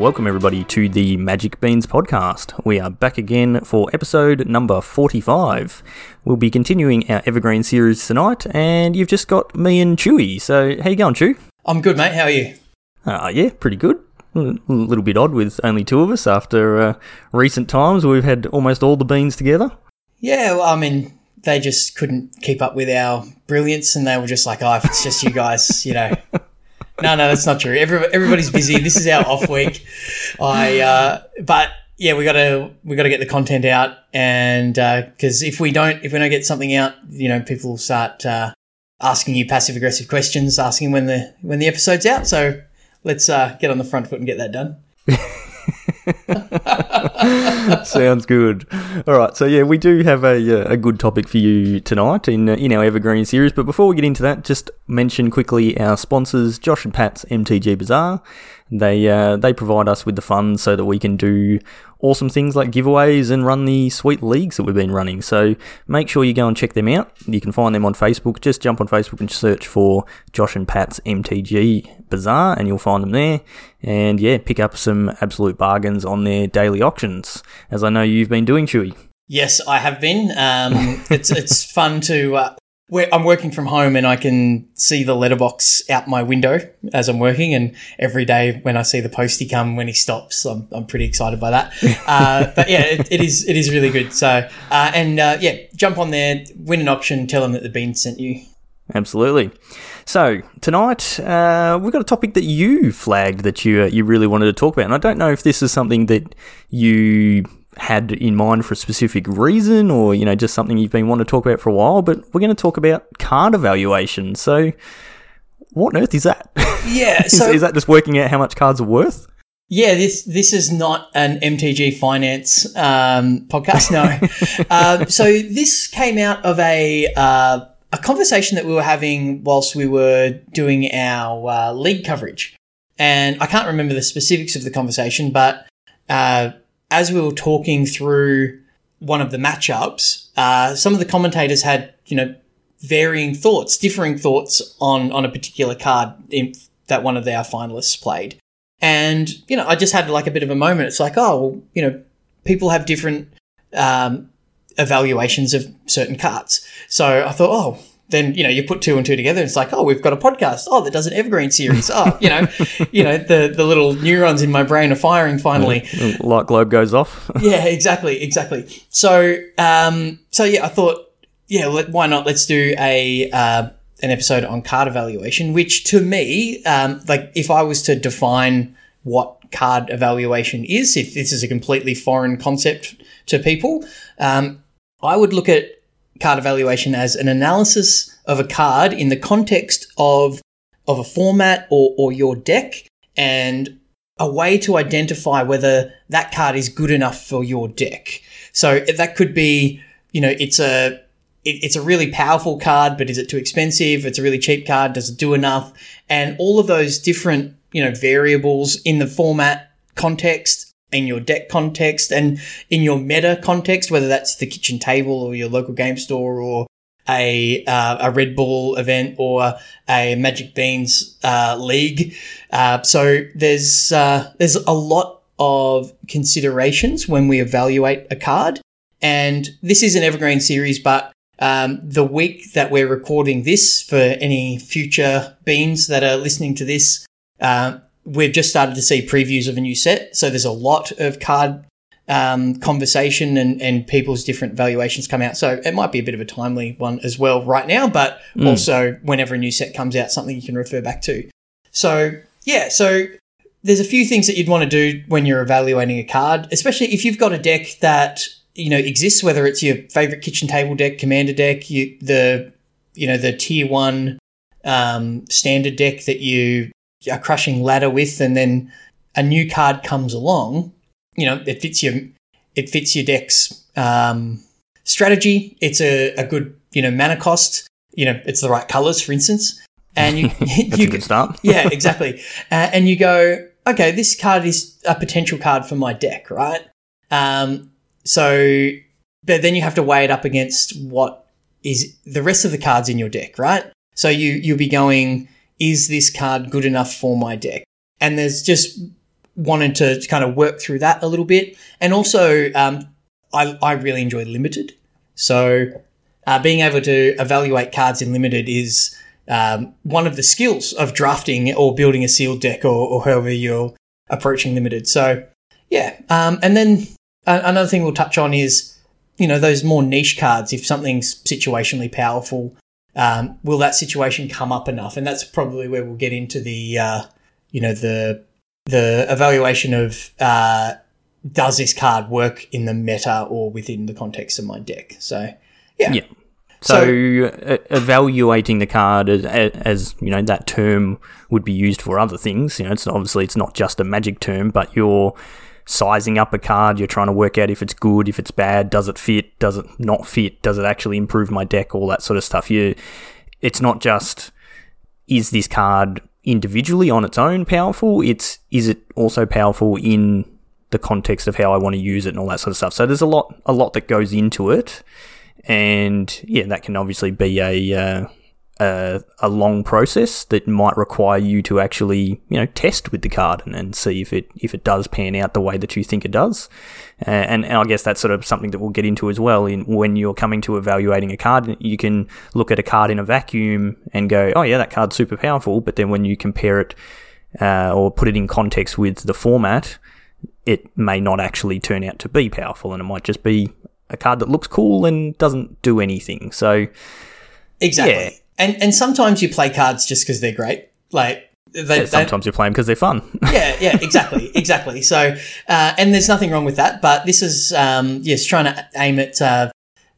welcome everybody to the Magic Beans podcast. We are back again for episode number 45. We'll be continuing our Evergreen series tonight, and you've just got me and Chewy. So, how you going, Chew? I'm good, mate. How are you? Uh, yeah, pretty good. A little bit odd with only two of us after uh, recent times we've had almost all the beans together. Yeah, well, I mean, they just couldn't keep up with our brilliance, and they were just like, "Oh, if it's just you guys, you know." No, no, that's not true. Every, everybody's busy. This is our off week. I, uh, but yeah, we gotta we gotta get the content out, and because uh, if we don't if we don't get something out, you know, people will start uh, asking you passive aggressive questions, asking when the when the episode's out. So let's uh, get on the front foot and get that done. Sounds good. All right, so yeah, we do have a, uh, a good topic for you tonight in uh, in our Evergreen series. But before we get into that, just mention quickly our sponsors, Josh and Pat's MTG Bazaar. They uh, they provide us with the funds so that we can do awesome things like giveaways and run the sweet leagues that we've been running. So make sure you go and check them out. You can find them on Facebook. Just jump on Facebook and search for Josh and Pat's MTG Bazaar and you'll find them there. And yeah, pick up some absolute bargains on their daily auctions, as I know you've been doing, Chewy. Yes, I have been. Um, it's it's fun to uh, I'm working from home and I can see the letterbox out my window as I'm working. And every day when I see the postie come when he stops, I'm, I'm pretty excited by that. Uh, but yeah, it, it is it is really good. So uh, and uh, yeah, jump on there, win an auction, tell them that the bean sent you. Absolutely. So tonight uh, we've got a topic that you flagged that you uh, you really wanted to talk about, and I don't know if this is something that you had in mind for a specific reason or, you know, just something you've been wanting to talk about for a while, but we're going to talk about card evaluation. So, what on earth is that? Yeah. is, so, is that just working out how much cards are worth? Yeah, this this is not an MTG finance um, podcast. No. uh, so this came out of a uh, a conversation that we were having whilst we were doing our uh, league coverage, and I can't remember the specifics of the conversation, but uh, as we were talking through one of the matchups, uh, some of the commentators had, you know, varying thoughts, differing thoughts on, on a particular card in, that one of our finalists played. And, you know, I just had like a bit of a moment. It's like, oh, well, you know, people have different um, evaluations of certain cards. So I thought, oh, then you know you put two and two together and it's like oh we've got a podcast. Oh that does an evergreen series. Oh you know you know the the little neurons in my brain are firing finally. Light globe goes off. Yeah exactly exactly. So um so yeah i thought yeah let, why not? Let's do a uh, an episode on card evaluation which to me um like if i was to define what card evaluation is if this is a completely foreign concept to people um i would look at card evaluation as an analysis of a card in the context of of a format or, or your deck and a way to identify whether that card is good enough for your deck. So that could be, you know, it's a it, it's a really powerful card, but is it too expensive? It's a really cheap card. Does it do enough? And all of those different, you know, variables in the format context in your deck context and in your meta context, whether that's the kitchen table or your local game store or a uh, a Red Bull event or a Magic Beans uh, league. Uh, so there's uh, there's a lot of considerations when we evaluate a card, and this is an evergreen series, but. Um, the week that we're recording this for any future beans that are listening to this, uh, we've just started to see previews of a new set. So there's a lot of card um, conversation and, and people's different valuations come out. So it might be a bit of a timely one as well right now, but mm. also whenever a new set comes out, something you can refer back to. So yeah, so there's a few things that you'd want to do when you're evaluating a card, especially if you've got a deck that you know exists, whether it's your favorite kitchen table deck, commander deck, you, the you know the tier one um, standard deck that you a crushing ladder with, and then a new card comes along, you know, it fits your it fits your deck's um, strategy. It's a, a good you know mana cost. You know, it's the right colors, for instance, and you That's you can start. yeah, exactly. Uh, and you go, okay, this card is a potential card for my deck, right? Um, so, but then you have to weigh it up against what is the rest of the cards in your deck, right? So you you'll be going is this card good enough for my deck? And there's just wanted to kind of work through that a little bit. And also, um, I, I really enjoy limited. So uh, being able to evaluate cards in limited is um, one of the skills of drafting or building a sealed deck or, or however you're approaching limited. So yeah, um, and then another thing we'll touch on is you know those more niche cards. If something's situationally powerful, um, will that situation come up enough? And that's probably where we'll get into the uh, you know the the evaluation of uh, does this card work in the meta or within the context of my deck. So yeah. yeah. So, so evaluating the card as, as, you know that term would be used for other things. You know, it's obviously it's not just a magic term, but you're sizing up a card. You're trying to work out if it's good, if it's bad, does it fit, does it not fit, does it actually improve my deck, all that sort of stuff. You, it's not just is this card individually on its own powerful. It's is it also powerful in the context of how I want to use it and all that sort of stuff. So there's a lot a lot that goes into it and yeah, that can obviously be a, uh, a, a long process that might require you to actually you know test with the card and, and see if it if it does pan out the way that you think it does. Uh, and, and I guess that's sort of something that we'll get into as well. In when you're coming to evaluating a card, you can look at a card in a vacuum and go, oh yeah, that card's super powerful. But then when you compare it uh, or put it in context with the format, it may not actually turn out to be powerful, and it might just be a card that looks cool and doesn't do anything. So exactly. And and sometimes you play cards just because they're great. Like they, yeah, sometimes you play them because they're fun. yeah, yeah, exactly, exactly. So, uh, and there's nothing wrong with that. But this is, um, yes, trying to aim at uh,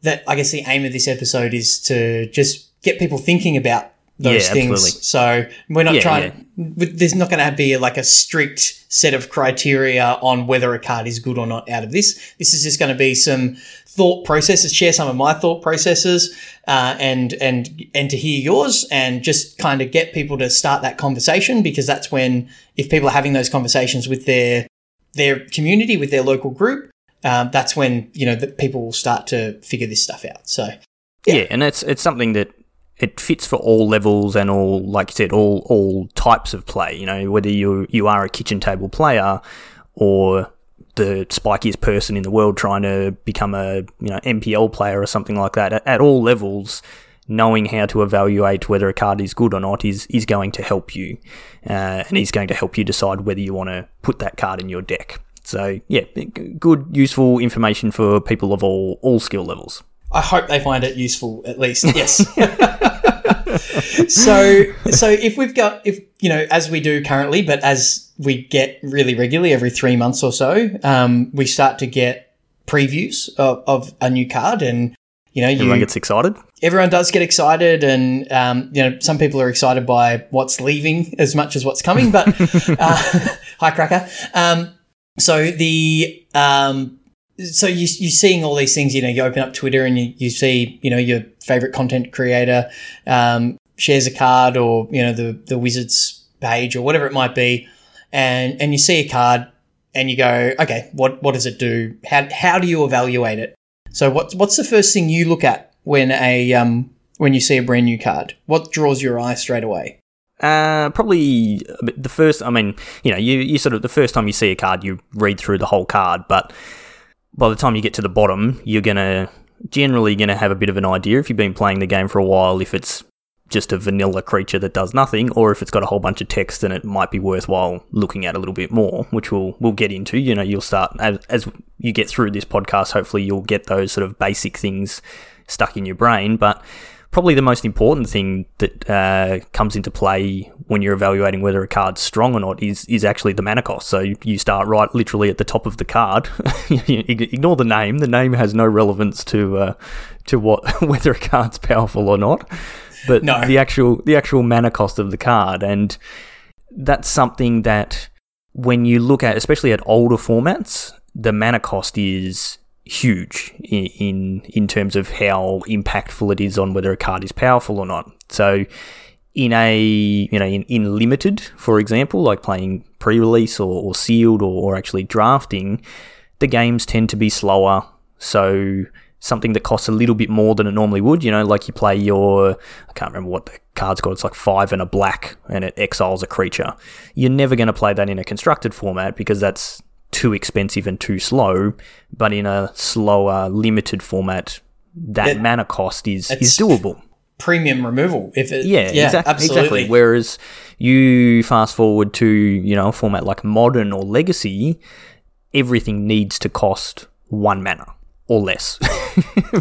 that. I guess the aim of this episode is to just get people thinking about those yeah, things. Absolutely. So we're not yeah, trying. There's not going to be like a strict set of criteria on whether a card is good or not out of this. This is just going to be some thought processes, share some of my thought processes, uh, and and and to hear yours, and just kind of get people to start that conversation because that's when if people are having those conversations with their their community, with their local group, um, that's when you know that people will start to figure this stuff out. So yeah. yeah, and it's it's something that it fits for all levels and all, like you said, all all types of play. You know, whether you you are a kitchen table player or the spikiest person in the world trying to become a you know MPL player or something like that. At, at all levels, knowing how to evaluate whether a card is good or not is is going to help you, uh, and is going to help you decide whether you want to put that card in your deck. So yeah, good, useful information for people of all all skill levels. I hope they find it useful at least. Yes. so so if we've got if you know as we do currently, but as we get really regularly every three months or so, um, we start to get previews of, of a new card and you know, you, everyone gets excited. Everyone does get excited, and um, you know, some people are excited by what's leaving as much as what's coming. But uh, hi, cracker. Um, so the um, so you you're seeing all these things. You know, you open up Twitter and you, you see you know your favorite content creator um, shares a card, or you know the the wizards page, or whatever it might be, and and you see a card and you go, okay, what what does it do? How how do you evaluate it? So what's what's the first thing you look at when a um when you see a brand new card? What draws your eye straight away? Uh, probably the first. I mean, you know, you, you sort of the first time you see a card, you read through the whole card, but by the time you get to the bottom, you're gonna generally gonna have a bit of an idea if you've been playing the game for a while if it's just a vanilla creature that does nothing, or if it's got a whole bunch of text, then it might be worthwhile looking at a little bit more, which we'll we'll get into. You know, you'll start as as you get through this podcast. Hopefully, you'll get those sort of basic things stuck in your brain, but probably the most important thing that uh, comes into play when you're evaluating whether a card's strong or not is is actually the mana cost. So you start right literally at the top of the card. Ignore the name; the name has no relevance to uh, to what whether a card's powerful or not. But no. the actual the actual mana cost of the card, and that's something that when you look at, especially at older formats, the mana cost is huge in, in in terms of how impactful it is on whether a card is powerful or not. So in a you know in, in limited, for example, like playing pre-release or, or sealed or, or actually drafting, the games tend to be slower. So something that costs a little bit more than it normally would. You know, like you play your, I can't remember what the card's called. It's like five and a black, and it exiles a creature. You're never going to play that in a constructed format because that's too expensive and too slow. But in a slower, limited format, that It- mana cost is is doable. Premium removal. If it, Yeah, exactly, absolutely. exactly. Whereas you fast forward to you know a format like modern or legacy, everything needs to cost one mana or less.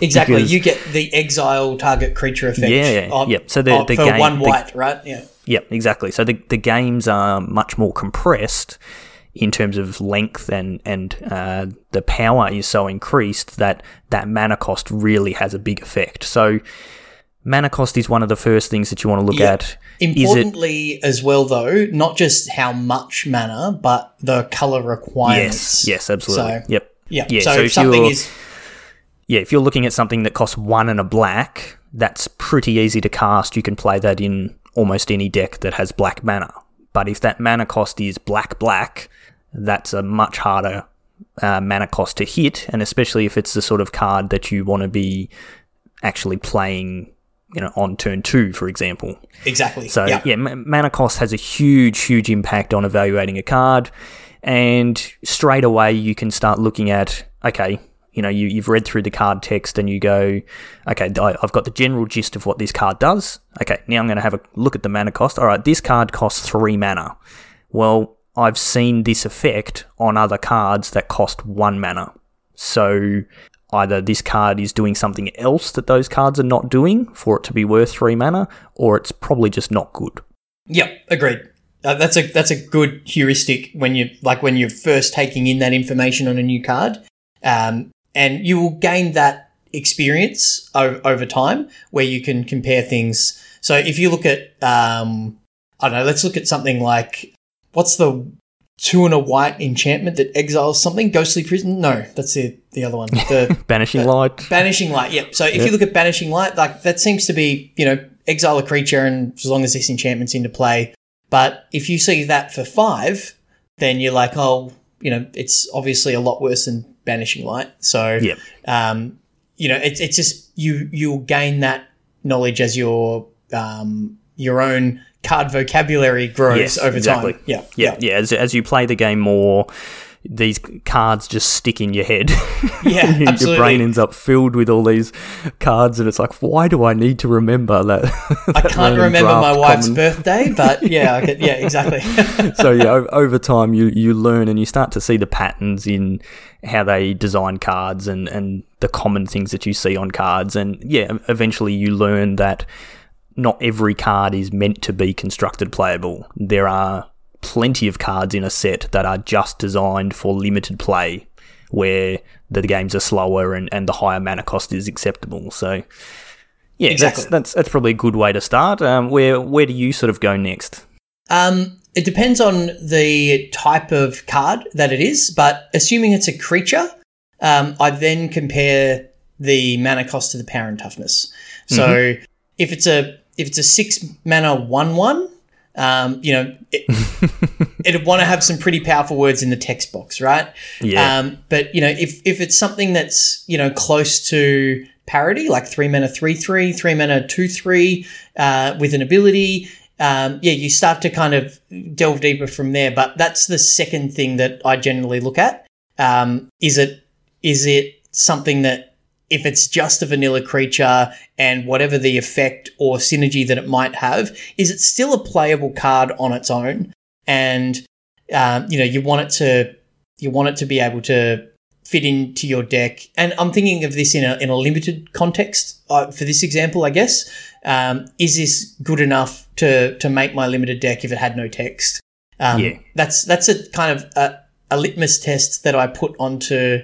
Exactly. Because- You get the exile target creature effect. Yeah, on- yep. So the- on- the for game- one the- white, right? Yeah. Yep, exactly. So the the games are much more compressed in terms of length and and uh, the power is so increased that that mana cost really has a big effect. So mana cost is one of the first things that you want to look Yeah. at. Is it Importantly, as well, though, not just how much mana, but the color requirements. yes, yes, absolutely. So- yep. Yeah. Yeah, So, so if something is Yeah, if you're looking at something that costs one and a black, that's pretty easy to cast. You can play that in almost any deck that has black mana. But if that mana cost is black black, that's a much harder uh, mana cost to hit, and especially if it's the sort of card that you want to be actually playing, you know, on turn two, for example. exactly. So yeah. yeah, ma- mana cost has a huge, huge impact on evaluating a card, and straight away you can start looking at okay, you know, you, you've read through the card text and you go, okay, I- I've got the general gist of what this card does. Okay, now I'm going to have a look at the mana cost. All right, this card costs three mana. Well, I've seen this effect on other cards that cost one mana. So either this card is doing something else that those cards are not doing for it to be worth three mana, or it's probably just not good. Yep, agreed. Uh, that's a that's a good heuristic when you like when you're first taking in that information on a new card, um, and you will gain that experience o- over time where you can compare things. So if you look at, um, I don't know, let's look at something like what's the two and a white enchantment that exiles something? Ghostly prison? No, that's the the other one. The Banishing Light. Banishing Light, yep. So if you look at Banishing Light, like that seems to be, you know, exile a creature and as long as this enchantment's into play. But if you see that for five, then you're like, oh, you know, it's obviously a lot worse than Banishing Light. So, Yep. um, you know, it's it's just you you'll gain that knowledge as your um your own card vocabulary grows Yes, over exactly. time. Yeah, Yeah, yeah. As, as you play the game more, these cards just stick in your head. Yeah, your brain ends up filled with all these cards, and it's like, why do I need to remember that? I can't remember my wife's birthday, but yeah, I could, yeah, exactly. so yeah, o- over time you you learn and you start to see the patterns in how they design cards and and the common things that you see on cards, and yeah, eventually you learn that not every card is meant to be constructed playable. There are plenty of cards in a set that are just designed for limited play, where the games are slower and, and the higher mana cost is acceptable. So. Yeah, Exactly. that's, that's that's probably a good way to start. Um, where where do you sort of go next? Um, it depends on the type of card that it is, but assuming it's a creature, um, I then compare the mana cost to the power and toughness. So if it's a if it's a six mana one one, um, you know, it, it'd want to have some pretty powerful words in the text box, right? Yeah. Um, but you know, if if it's something that's you know close to parity, like three mana three three, three mana two three, uh, with an ability, um, yeah, you start to kind of delve deeper from there. But that's the second thing that I generally look at. Um, is it is it something that if it's just a vanilla creature and whatever the effect or synergy that it might have, is it still a playable card on its own? And um, you know, you want it to you want it to be able to fit into your deck. And I'm thinking of this in a in a limited context uh, for this example, I guess. Um, is this good enough to to make my limited deck if it had no text? Um, Yeah. that's that's a kind of a, a litmus test that I put onto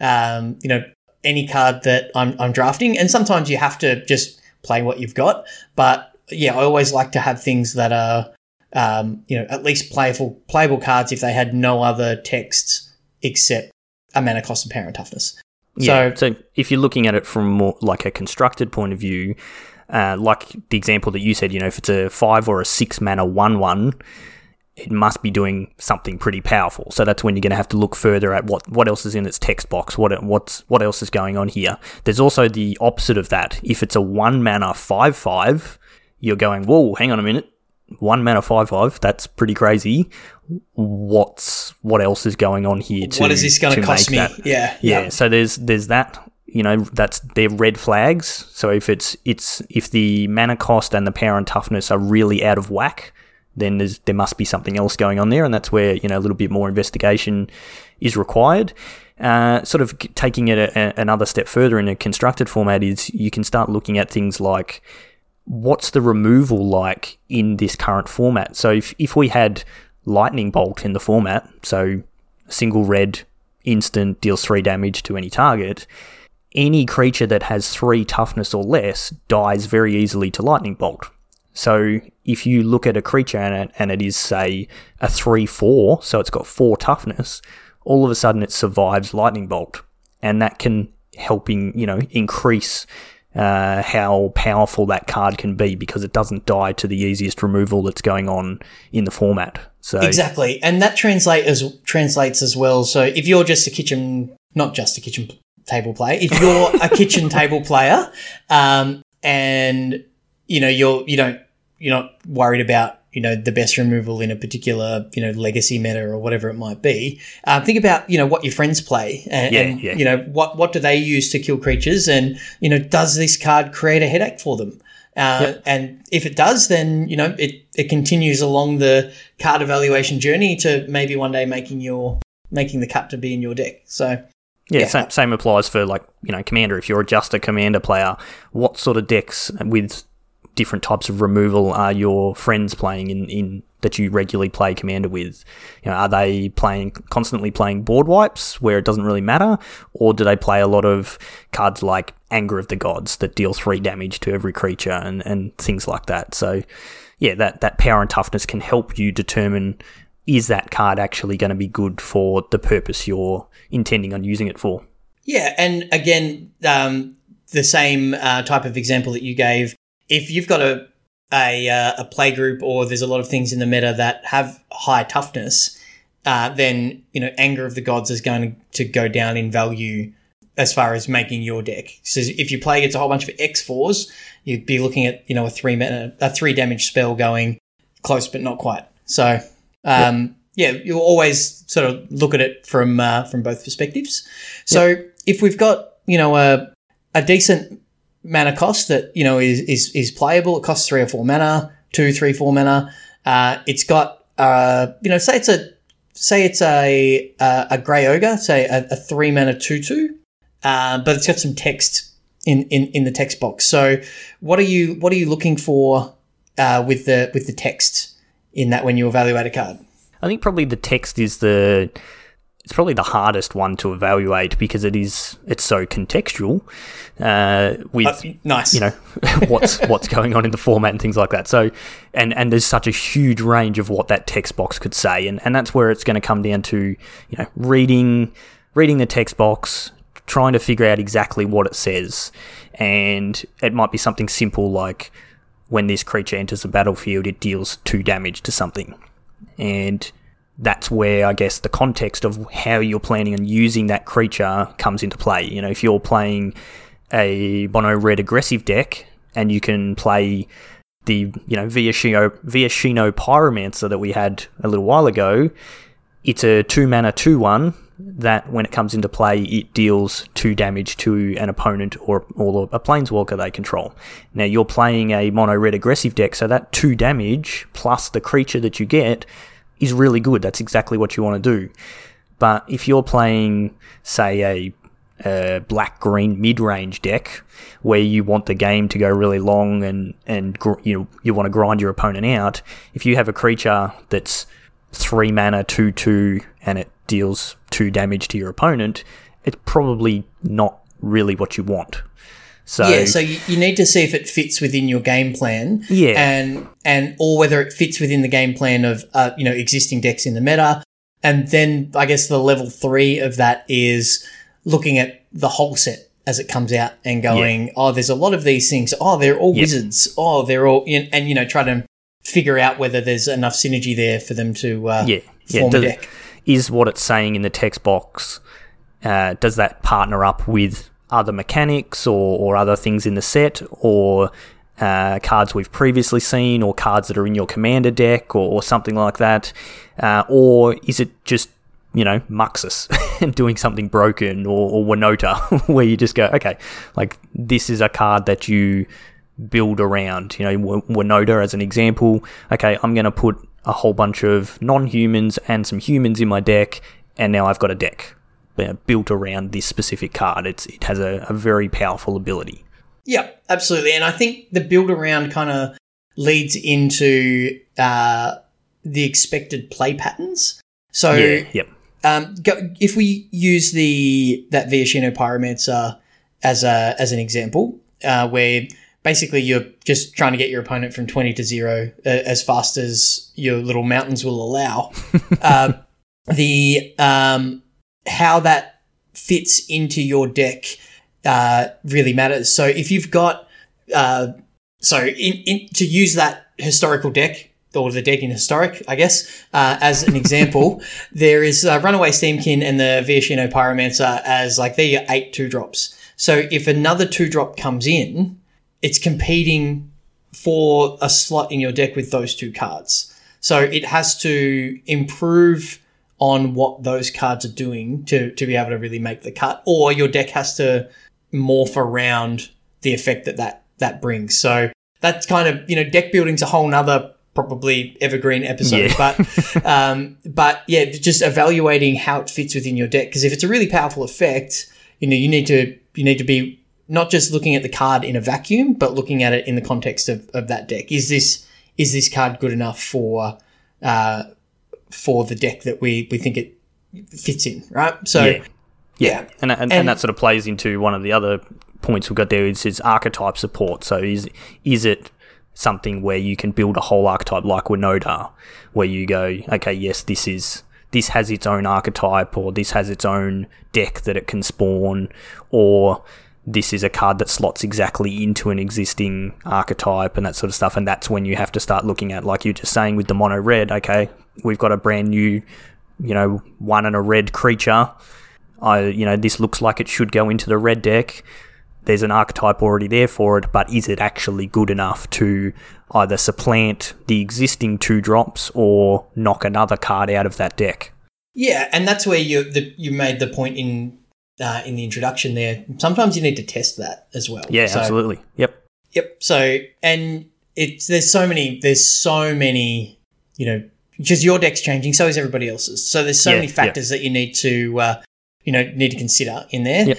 um, you know any card that I'm, I'm drafting. And sometimes you have to just play what you've got. But yeah, I always like to have things that are um, you know at least playable playable cards if they had no other texts except a mana cost and and toughness. Yeah. So So, if you're looking at it from more like a constructed point of view, uh, like the example that you said, you know, if it's a five or a six mana one one, it must be doing something pretty powerful. So that's when you're going to have to look further at what, what else is in its text box, what what's what else is going on here. There's also the opposite of that. If it's a one mana five five, you're going, whoa, hang on a minute, one mana five five. That's pretty crazy. What's what else is going on here? To, what is this going to cost me? That? Yeah, yeah. So there's there's that. You know, that's they're red flags. So if it's it's if the mana cost and the power and toughness are really out of whack, then there must be something else going on there, and that's where you know a little bit more investigation is required. Uh, sort of taking it a, a, another step further in a constructed format is you can start looking at things like what's the removal like in this current format. So if if we had lightning bolt in the format, so single red instant deals three damage to any target. Any creature that has three toughness or less dies very easily to lightning bolt. So if you look at a creature and it, and it is, say, a 3 4, so it's got 4 toughness, all of a sudden it survives Lightning Bolt. And that can helping, you know, increase uh, how powerful that card can be because it doesn't die to the easiest removal that's going on in the format. So exactly, and that translate as translates as well. So if you're just a kitchen, not just a kitchen table player, if you're a kitchen table player, um, and you know you're you don't you're not worried about you know the best removal in a particular you know legacy meta or whatever it might be. Um, think about you know what your friends play and, yeah, and yeah. you know what what do they use to kill creatures and you know does this card create a headache for them? Uh, yep. And if it does, then you know it it continues along the card evaluation journey to maybe one day making your making the cut to be in your deck. So. Yeah, yeah. Same, same applies for like you know commander. If you're just a commander player, what sort of decks with different types of removal are your friends playing in, in that you regularly play commander with? You know, are they playing constantly playing board wipes where it doesn't really matter, or do they play a lot of cards like Anger of the Gods that deal three damage to every creature and, and things like that? So, yeah, that that power and toughness can help you determine is that card actually going to be good for the purpose you're intending on using it for. Yeah, and again, um, the same uh, type of example that you gave if you've got a a, uh, a play group or there's a lot of things in the meta that have high toughness, uh, then you know anger of the gods is going to go down in value as far as making your deck. So if you play against a whole bunch of X fours, you'd be looking at you know a three mana, a three damage spell going close but not quite. So um, yeah. yeah, you'll always sort of look at it from uh, from both perspectives. So if we've got you know a a decent mana cost that you know is is is playable. It costs three or four mana, two, three, four mana. Uh, it's got uh, you know, say it's a say it's a a, a grey ogre, say a, a three mana two two, uh, but it's got some text in, in in the text box. So what are you what are you looking for uh, with the with the text in that when you evaluate a card? I think probably the text is the it's probably the hardest one to evaluate because it is it's so contextual uh, with uh, nice. you know what's what's going on in the format and things like that. So and and there's such a huge range of what that text box could say. And and that's where it's going to come down to you know reading reading the text box trying to figure out exactly what it says. And it might be something simple like when this creature enters the battlefield it deals 2 damage to something. And that's where I guess the context of how you're planning on using that creature comes into play. You know, if you're playing a mono red aggressive deck and you can play the you know Viashino Viashino Pyromancer that we had a little while ago, it's a two mana two one that when it comes into play it deals two damage to an opponent or or a planeswalker they control. Now you're playing a mono red aggressive deck, so that two damage plus the creature that you get is really good. That's exactly what you want to do. But if you're playing, say, a, black green mid range deck where you want the game to go really long and and you know you want to grind your opponent out, if you have a creature that's three mana two two and it deals two damage to your opponent, it's probably not really what you want. So yeah, so you, you, need to see if it fits within your game plan, yeah, and and or whether it fits within the game plan of uh, you know existing decks in the meta, and then I guess the level three of that is looking at the whole set as it comes out and going, yeah. oh, there's a lot of these things. Oh, they're all wizards. Oh, they're all and you know try to figure out whether there's enough synergy there for them to uh, Yeah, yeah. form Does, deck. is what it's saying in the text box? Uh, does that partner up with other mechanics or, or other things in the set, or uh, cards we've previously seen, or cards that are in your commander deck, or, or something like that? Uh, or is it just you know Muxus doing something broken, or, or Winota, where you just go, okay, like this is a card that you build around. You know, Winota as an example. Okay, I'm going to put a whole bunch of non-humans and some humans in my deck, and now I've got a deck built around this specific card. It's it has a, a very powerful ability. Yeah, absolutely. And I think the build around kind of leads into uh, the expected play patterns. So yeah, yep, um, go, if we use the that Viashino Pyromancer as a as an example, uh, where basically you're just trying to get your opponent from twenty to zero uh, as fast as your little mountains will allow, uh, the um, how that fits into your deck uh, really matters. So if you've got uh, so in, in to use that historical deck or the deck in historic, I guess, uh, as an example, there is uh, Runaway Steamkin and the Viashino Pyromancer as like they're your eight two drops. So if another two drop comes in, it's competing for a slot in your deck with those two cards. So it has to improve on what those cards are doing to, to be able to really make the cut, or your deck has to morph around the effect that that, that brings. So that's kind of, you know, deck building's a whole nother probably evergreen episode, Yeah. but, um, but yeah, just evaluating how it fits within your deck. Cause if it's a really powerful effect, you know, you need to, you need to be not just looking at the card in a vacuum, but looking at it in the context of, of that deck. Is this, is this card good enough for, uh, for the deck that we, we think it fits in, right? So, yeah, yeah. and, and, and And- that sort of plays into one of the other points we've got there is, is archetype support. So is is it something where you can build a whole archetype like Winota, where you go, okay, yes, this is this has its own archetype, or this has its own deck that it can spawn, or this is a card that slots exactly into an existing archetype and that sort of stuff. And that's when you have to start looking at, like you're just saying with the mono red, okay, we've got a brand new, you know, one and a red creature. I, you know, this looks like it should go into the red deck. There's an archetype already there for it, but is it actually good enough to either supplant the existing two drops or knock another card out of that deck? Yeah, and that's where you the, you made the point in uh, in the introduction there. Sometimes you need to test that as well. Yeah, So- absolutely. Yep. Yep. So and it's there's so many there's so many you know because your deck's changing, so is everybody else's. So there's so Yeah, many yeah. factors that you need to uh, you know need to consider in there. Yep.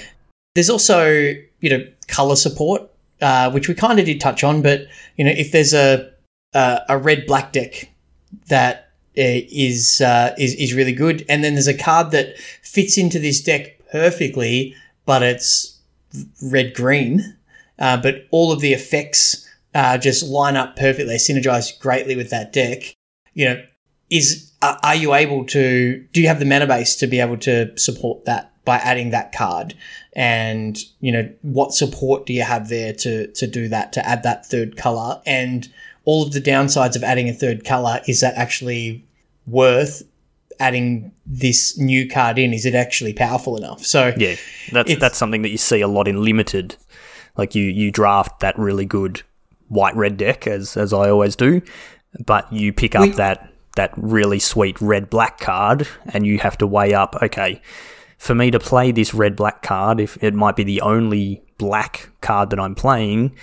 There's also you know color support, uh, which we kind of did touch on, but you know if there's a a, a red black deck that is uh, is uh, is is really good, and then there's a card that fits into this deck perfectly, but it's red green, uh, but all of the effects uh, just line up perfectly. Synergize greatly with that deck. You know, is are are you able to? Do you have the mana base to be able to support that by adding that card? And you know, what support do you have there to to do that? To add that third color and all of the downsides of adding a third color is that actually worth adding this new card in? Is it actually powerful enough? So Yeah, that's that's something that you see a lot in limited. Like you you draft that really good white red deck as as I always do, but you pick up We- that that really sweet red black card and you have to weigh up okay for me to play this red black card if it might be the only black card that I'm playing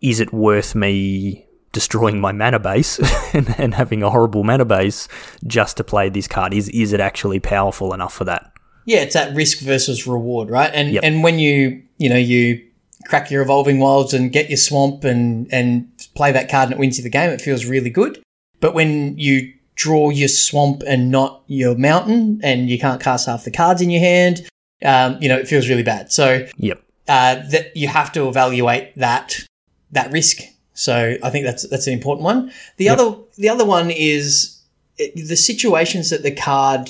is it worth me destroying my mana base and, and having a horrible mana base just to play this card is is it actually powerful enough for that Yeah, it's that risk versus reward, right? And Yep. and when you you know you crack your evolving wilds and get your swamp and and play that card and it wins you the game, it feels really good. But when you draw your swamp and not your mountain, and you can't cast half the cards in your hand, um, you know it feels really bad. So yep uh, that you have to evaluate that that risk. So I think that's that's an important one. The Yep. other the other one is the situations that the card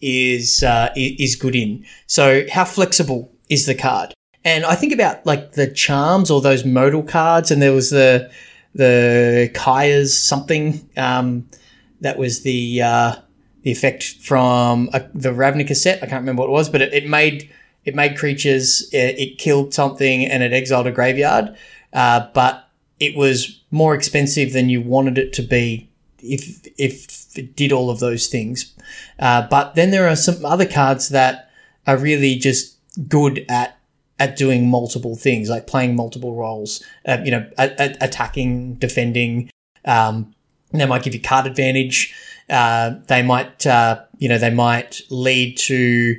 is uh, is good in. So how flexible is the card? And I think about like the charms or those modal cards, and there was the the Kaya's something. Um, that was the uh, the effect from the Ravnica set. I can't remember what it was, but it, it made it made creatures. It, it, killed something and it exiled a graveyard, uh, but it was more expensive than you wanted it to be if if it did all of those things. Uh, but then there are some other cards that are really just good at at doing multiple things, like playing multiple roles. Uh, you know, a, a, attacking, defending. Um, they might give you card advantage. Uh, they might, uh, you know, they might lead to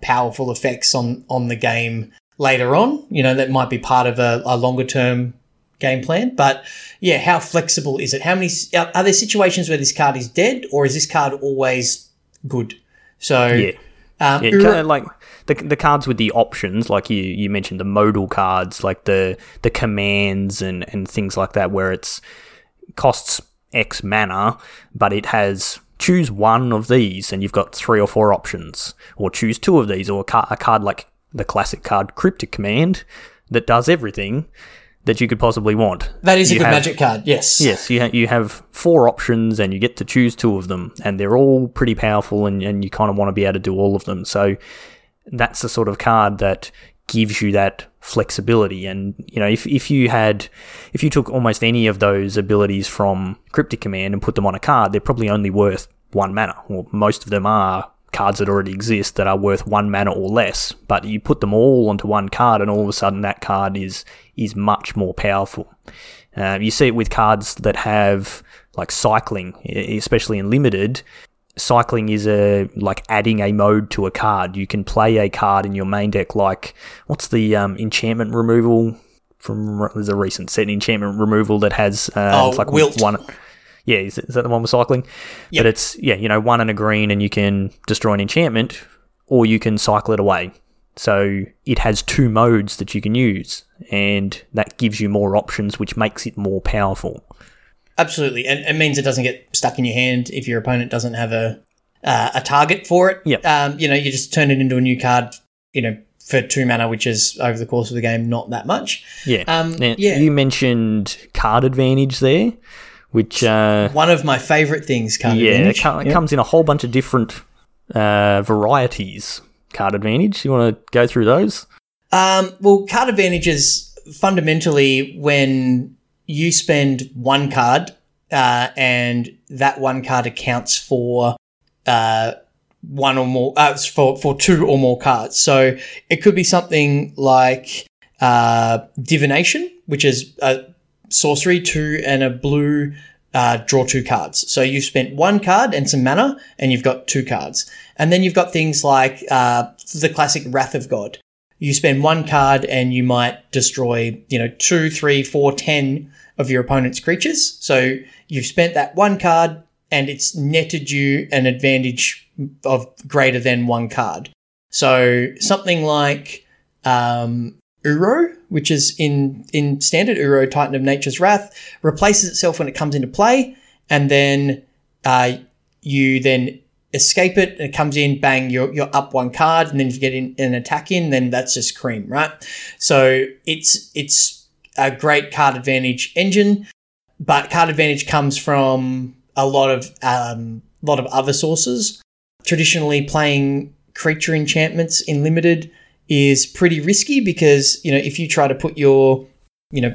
powerful effects on on the game later on. You know, that might be part of a, a longer term game plan. But yeah, how flexible is it? How many are there situations where this card is dead, or is this card always good? So yeah, um, yeah kind of like the, the cards with the options, like you, you mentioned the modal cards, like the the commands and, and things like that, where it's costs X mana, but it has choose one of these and you've got three or four options, or choose two of these, or a, car- a card like the classic card Cryptic Command that does everything that you could possibly want. That is you a good have, magic card, yes. Yes, you, ha- you have four options and you get to choose two of them, and they're all pretty powerful, and, and you kind of want to be able to do all of them. So that's the sort of card that gives you that flexibility. And, you know, if, if you had, if you took almost any of those abilities from Cryptic Command and put them on a card, they're probably only worth one mana, Well, most of them are cards that already exist that are worth one mana or less. But you put them all onto one card, and all of a sudden that card is is much more powerful. Uh, you see it with cards that have like cycling, especially in limited cycling is a like adding a mode to a card. You can play a card in your main deck like what's the um, enchantment removal from there's a recent set enchantment removal that has uh, oh, it's like wilt. one yeah is, is that the one with cycling yep. but it's yeah you know one and a green and you can destroy an enchantment or you can cycle it away so it has two modes that you can use and that gives you more options which makes it more powerful Absolutely, and it means it doesn't get stuck in your hand if your opponent doesn't have a uh, a target for it. Yeah, um, you know, you just turn it into a new card. You know, for two mana, which is over the course of the game not that much. Yeah, um, now, yeah. You mentioned card advantage there, which uh, one of my favorite things. Card yeah, advantage. it, it comes in a whole bunch of different uh, varieties. Card advantage. You want to go through those? Um, well, card advantage is fundamentally when you spend one card, uh, and that one card accounts for uh, one or more uh, for for two or more cards. So it could be something like uh, divination, which is a sorcery, two and a blue. Uh, draw two cards. So you've spent one card and some mana, and you've got two cards. And then you've got things like uh, the classic Wrath of God. You spend one card and you might destroy, you know, two, three, four, ten of your opponent's creatures. So you've spent that one card and it's netted you an advantage of greater than one card. So something like um, Uro, which is in in standard Uro Titan of Nature's Wrath, replaces itself when it comes into play, and then uh, you then escape it, and it comes in, bang, you're, you're up one card, and then if you get in, an attack in, then that's just cream, right? So it's it's a great card advantage engine, but card advantage comes from a lot of um, lot of other sources. Traditionally, playing creature enchantments in limited is pretty risky because you know if you try to put your you know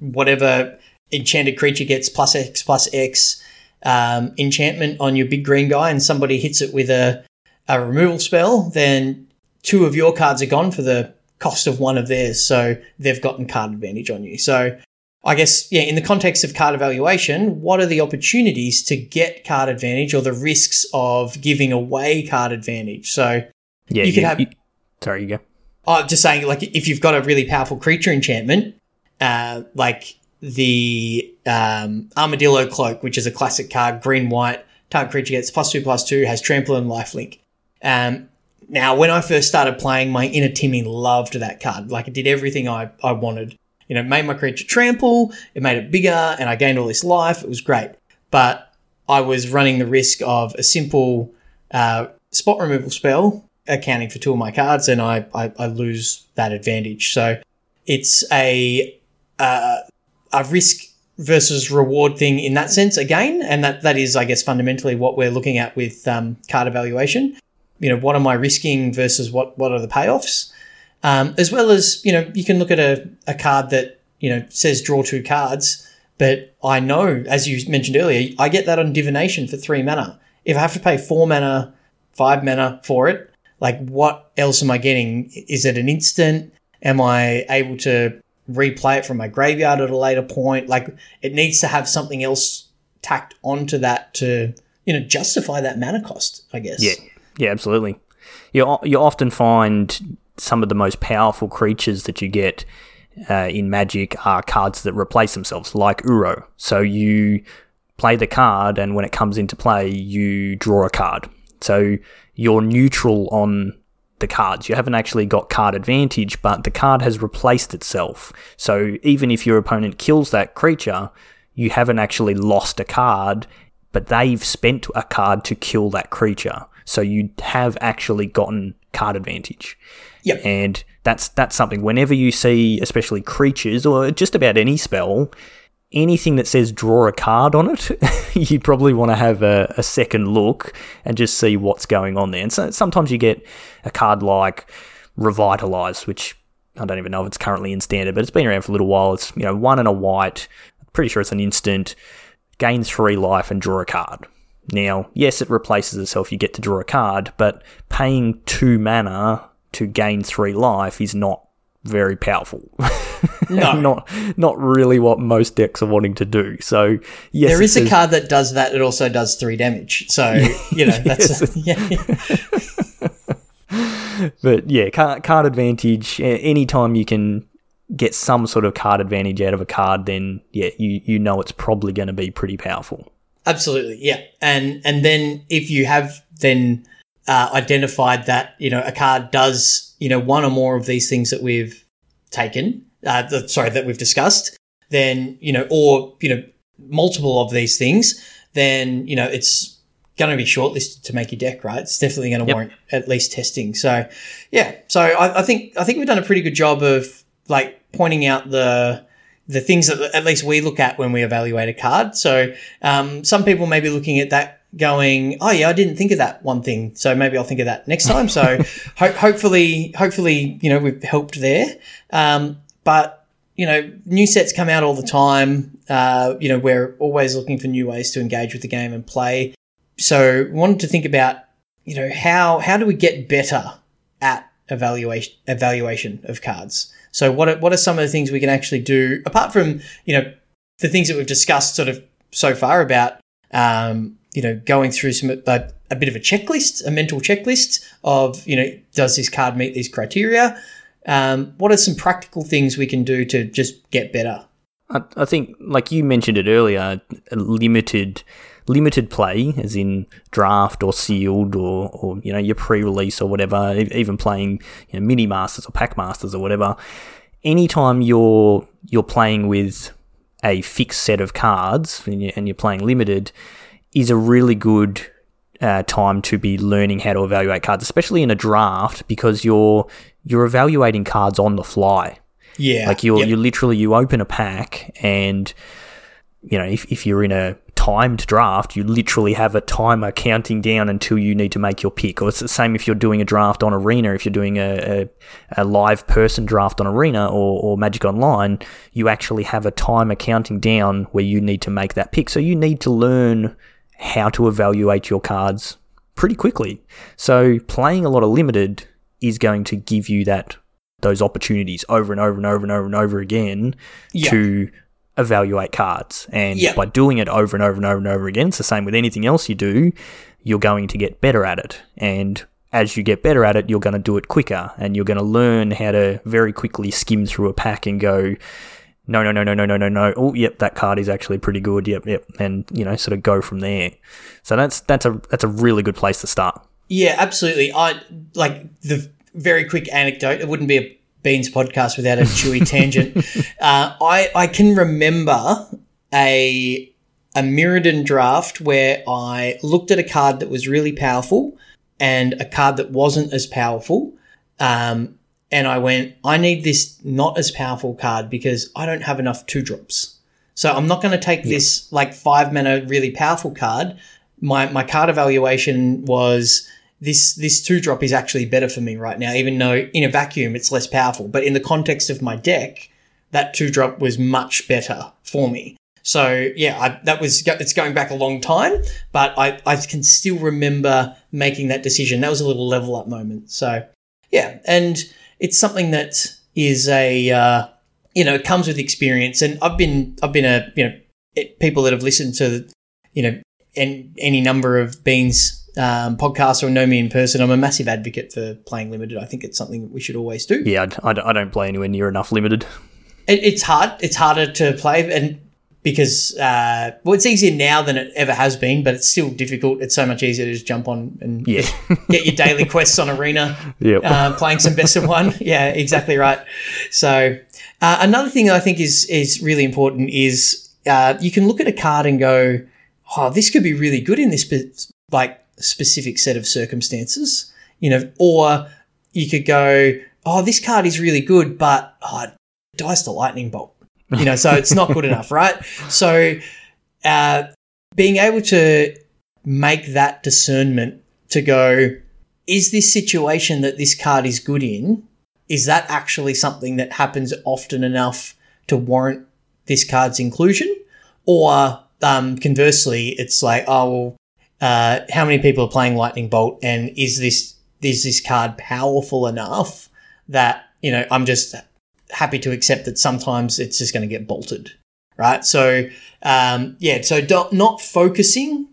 whatever enchanted creature gets plus X plus X um, enchantment on your big green guy and somebody hits it with a, a removal spell, then two of your cards are gone for the cost of one of theirs. So they've gotten card advantage on you. So I guess, yeah, in the context of card evaluation, what are the opportunities to get card advantage or the risks of giving away card advantage? So yeah, you could have. You, sorry, you go. Oh, just saying, like, if you've got a really powerful creature enchantment, uh, like the um, Armadillo Cloak, which is a classic card, green white, target creature gets plus two, plus two, has trample and lifelink. Um, now, when I first started playing, my inner Timmy loved that card. Like it did everything I, I wanted. You know, made my creature trample, it made it bigger, and I gained all this life. It was great. But I was running the risk of a simple uh, spot removal spell accounting for two of my cards, and I, I, I lose that advantage. So it's a uh, a risk versus reward thing in that sense again, and that that is, I guess, fundamentally what we're looking at with um, card evaluation. You know, what am I risking versus what what are the payoffs? Um, as well as you know, you can look at a, a card that you know says draw two cards, but I know, as you mentioned earlier, I get that on divination for three mana. If I have to pay four mana, five mana for it, like what else am I getting? Is it an instant? Am I able to replay it from my graveyard at a later point? Like it needs to have something else tacked onto that to, you know, justify that mana cost, I guess. Yeah. Yeah, absolutely. You you often find some of the most powerful creatures that you get uh, in Magic are cards that replace themselves, like Uro. So you play the card, and when it comes into play, you draw a card. So you're neutral on the cards. You haven't actually got card advantage, but the card has replaced itself. So even if your opponent kills that creature, you haven't actually lost a card, but they've spent a card to kill that creature. So you have actually gotten card advantage. Yep. And that's that's something whenever you see especially creatures or just about any spell anything that says draw a card on it, you probably want to have a, a, second look and just see what's going on there. And so sometimes you get a card like Revitalize, which I don't even know if it's currently in standard, but it's been around for a little while. It's you know one and a white. pretty sure it's an instant. Gain three life and draw a card. Now, yes, it replaces itself. You get to draw a card, but paying two mana to gain three life is not very powerful. No, not not really what most decks are wanting to do. So yes, there is a card that does that. It also does three damage. So you know that's a, yeah. but yeah, card, card advantage. Anytime you can get some sort of card advantage out of a card, then yeah, you you know it's probably going to be pretty powerful. Absolutely, yeah. And and then if you have then uh, identified that you know a card does you know one or more of these things that we've taken, uh, the, sorry, that we've discussed, then you know, or you know, multiple of these things, then you know, it's going to be shortlisted to make your deck, right? It's definitely going to yep. warrant at least testing. So, yeah. So I, I think I think we've done a pretty good job of like pointing out the the things that at least we look at when we evaluate a card. So um, some people may be looking at that going, oh yeah, I didn't think of that one thing, so maybe I'll think of that next time. So ho- hopefully, hopefully, you know, we've helped there. Um, but you know, new sets come out all the time. Uh, you know, we're always looking for new ways to engage with the game and play. So wanted to think about, you know, how how do we get better at evaluation evaluation of cards? So what are, what are some of the things we can actually do apart from you know the things that we've discussed sort of so far about um, you know, going through some a, a bit of a checklist, a mental checklist of, you know, does this card meet these criteria? Um, what are some practical things we can do to just get better? I, I think, like you mentioned it earlier, limited limited play, as in draft or sealed or, or you know your pre-release or whatever, even playing you know, mini masters or pack masters or whatever. Anytime you're you're playing with a fixed set of cards and you're, playing limited, is a really good uh, time to be learning how to evaluate cards, especially in a draft, because you're you're evaluating cards on the fly. Yeah, like you're yep. you literally you open a pack and you know if, if you're in a timed draft, you literally have a timer counting down until you need to make your pick. Or it's the same if you're doing a draft on Arena. If you're doing a, a, a live person draft on Arena or, or Magic Online, you actually have a timer counting down where you need to make that pick. So you need to learn how to evaluate your cards pretty quickly. So playing a lot of limited is going to give you that those opportunities over and over and over and over and over again yeah. to evaluate cards. And yeah. by doing it over and over and over and over again, it's the same with anything else you do, you're going to get better at it. And as you get better at it, you're going to do it quicker and you're going to learn how to very quickly skim through a pack and go, no, no, no, no, no, no, no, no. Oh, yep, that card is actually pretty good. Yep, yep, and you know, sort of go from there. So that's that's a that's a really good place to start. Yeah, absolutely. I like the very quick anecdote. It wouldn't be a Beans podcast without a chewy tangent. Uh, I I can remember a a Mirrodin draft where I looked at a card that was really powerful and a card that wasn't as powerful. Um, and I went, I need this not as powerful card because I don't have enough two drops. So I'm not going to take this like five mana really powerful card. My my card evaluation was this this two drop is actually better for me right now, even though in a vacuum it's less powerful. But in the context of my deck, that two drop was much better for me. So yeah, I, that was it's going back a long time, but I, I can still remember making that decision. That was a little level up moment. So yeah, and it's something that is a uh, you know it comes with experience. And I've been I've been a you know it, people that have listened to you know any, any number of beans um, podcasts or know me in person, I'm a massive advocate for playing limited. I think it's something that we should always do. Yeah, I, I don't play anywhere near enough limited. It, it's hard. It's harder to play, and because uh, well, it's easier now than it ever has been, but it's still difficult. It's so much easier to just jump on and Yeah. get your daily quests on Arena. Yep. uh, playing some best of one. Yeah, exactly right. So uh, another thing I think is is really important is uh, you can look at a card and go, "Oh, this could be really good in this like specific set of circumstances," you know, or you could go, "Oh, this card is really good, but oh, it dies to lightning bolt." You know, so it's not good enough, right? So uh, being able to make that discernment to go, is this situation that this card is good in, is that actually something that happens often enough to warrant this card's inclusion? Or um, conversely, it's like, oh, well, uh, how many people are playing Lightning Bolt, and is this is this card powerful enough that you know I'm just happy to accept that sometimes it's just going to get bolted, right? So um, yeah, so don't, not focusing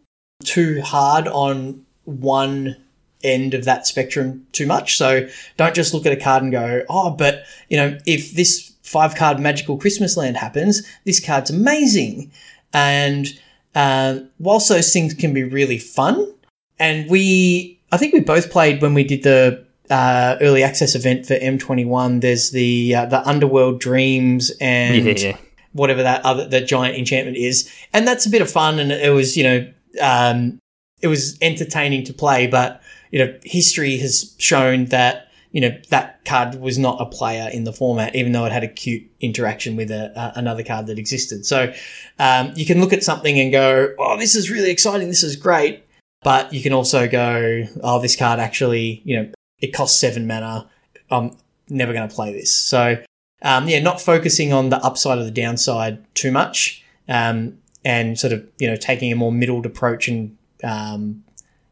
too hard on one end of that spectrum too much. So don't just look at a card and go, oh, but you know, if this five card magical Christmas land happens, this card's amazing. And uh, whilst those things can be really fun, and we, I think we both played when we did the uh, early access event for M21. There's the uh, the Underworld Dreams and Yeah, yeah. whatever that other that giant enchantment is, and that's a bit of fun. And it was you know um, it was entertaining to play, but you know history has shown that you know that card was not a player in the format, even though it had a cute interaction with a, a, another card that existed. So um, you can look at something and go, "Oh, this is really exciting. This is great." But you can also go, "Oh, this card actually, you know, it costs seven mana. I'm never going to play this." So um, yeah, not focusing on the upside or the downside too much, um, and sort of you know taking a more middled approach and um,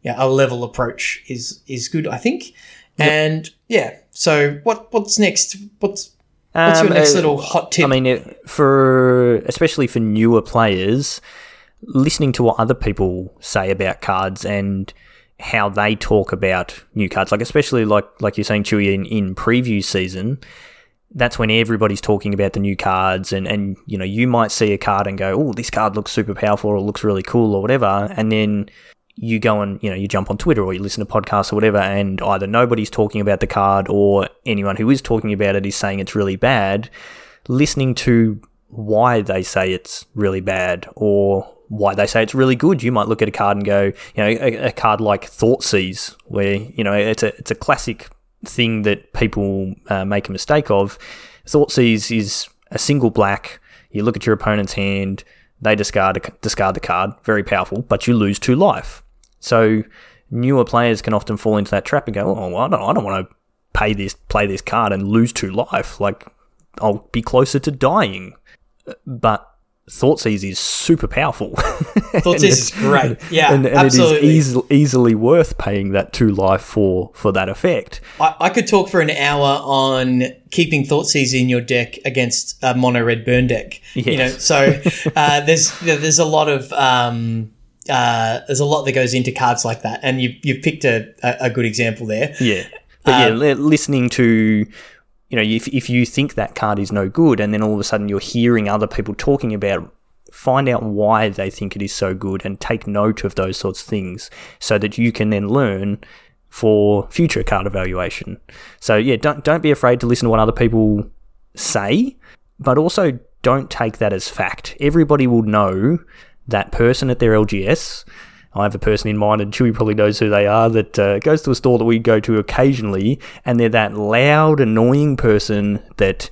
yeah, a level approach is is good, I think. And yeah, so what what's next? What's what's your Um, next uh, little hot tip? I mean, it, for especially for newer players, listening to what other people say about cards and how they talk about new cards, like especially like like you're saying, Chewy, in, in preview season, that's when everybody's talking about the new cards, and and you know you might see a card and go, oh, this card looks super powerful or looks really cool or whatever, and then you go and you know you jump on Twitter or you listen to podcasts or whatever, and either nobody's talking about the card or anyone who is talking about it is saying it's really bad. Listening to why they say it's really bad or why they say it's really good, you might look at a card and go, you know, a, a card like Thoughtseize, where you know it's a it's a classic thing that people uh, make a mistake of. Thoughtseize is a single black. You look at your opponent's hand, they discard discard the card, very powerful, but you lose two life. So newer players can often fall into that trap and go, "Oh, well, I don't, I don't want to pay this, play this card and lose two life. Like I'll be closer to dying." But Thoughtseize is super powerful. Thoughts is great. Yeah, and, and absolutely. it is easily, easily worth paying that two life for for that effect. I, I could talk for an hour on keeping Thoughtseize in your deck against a mono red burn deck. You know, so uh, there's there's a lot of um, uh, there's a lot that goes into cards like that, and you you've picked a, a, good example there. Yeah, but yeah, listening to you know if if you think that card is no good, and then all of a sudden you're hearing other people talking about. Find out why they think it is so good and take note of those sorts of things so that you can then learn for future card evaluation. So yeah, don't don't be afraid to listen to what other people say, but also don't take that as fact. Everybody will know that person at their LGS. I have a person in mind, and Chewy probably knows who they are, that uh, goes to a store that we go to occasionally, and they're that loud, annoying person that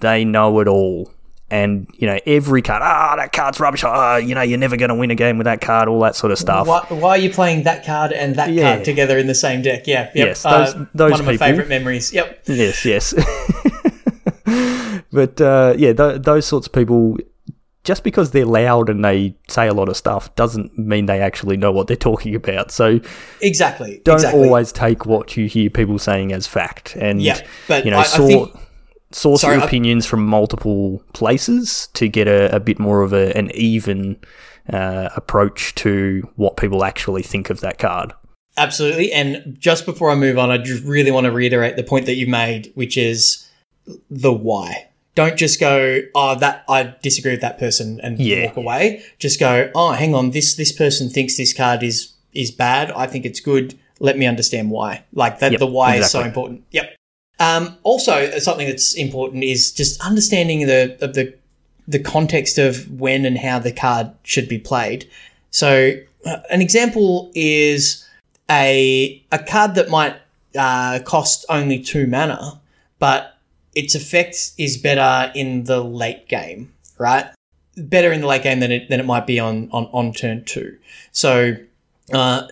they know it all. and you know every card. Ah, that card's rubbish. Ah, you know you're never going to win a game with that card. All that sort of stuff. Why, why are you playing that card and that Yeah. card together in the same deck? Yeah, yep. Yes, those- Uh, those one of my favorite memories. Yep. Yes, yes. but uh, yeah, th- those sorts of people, just because they're loud and they say a lot of stuff, doesn't mean they actually know what they're talking about. So Exactly. don't exactly. always take what you hear people saying as fact. And Yeah, but you know, I- I think- source Sorry, your I- opinions from multiple places to get a, a bit more of a, an even uh, approach to what people actually think of that card. Absolutely. And just before I move on, I just really want to reiterate the point that you made, which is the why. Don't just go, oh, that I disagree with that person and Yeah. walk away. Just go, oh, hang on, this this person thinks this card is is bad. I think it's good. Let me understand why. Like that, Yep, the why is so important. Yep. Um, also, uh, something that's important is just understanding the of the the context of when and how the card should be played. So, uh, an example is a a card that might uh, cost only two mana, but its effect is better in the late game, right? Better in the late game than it than it might be on on, on turn two. So, uh,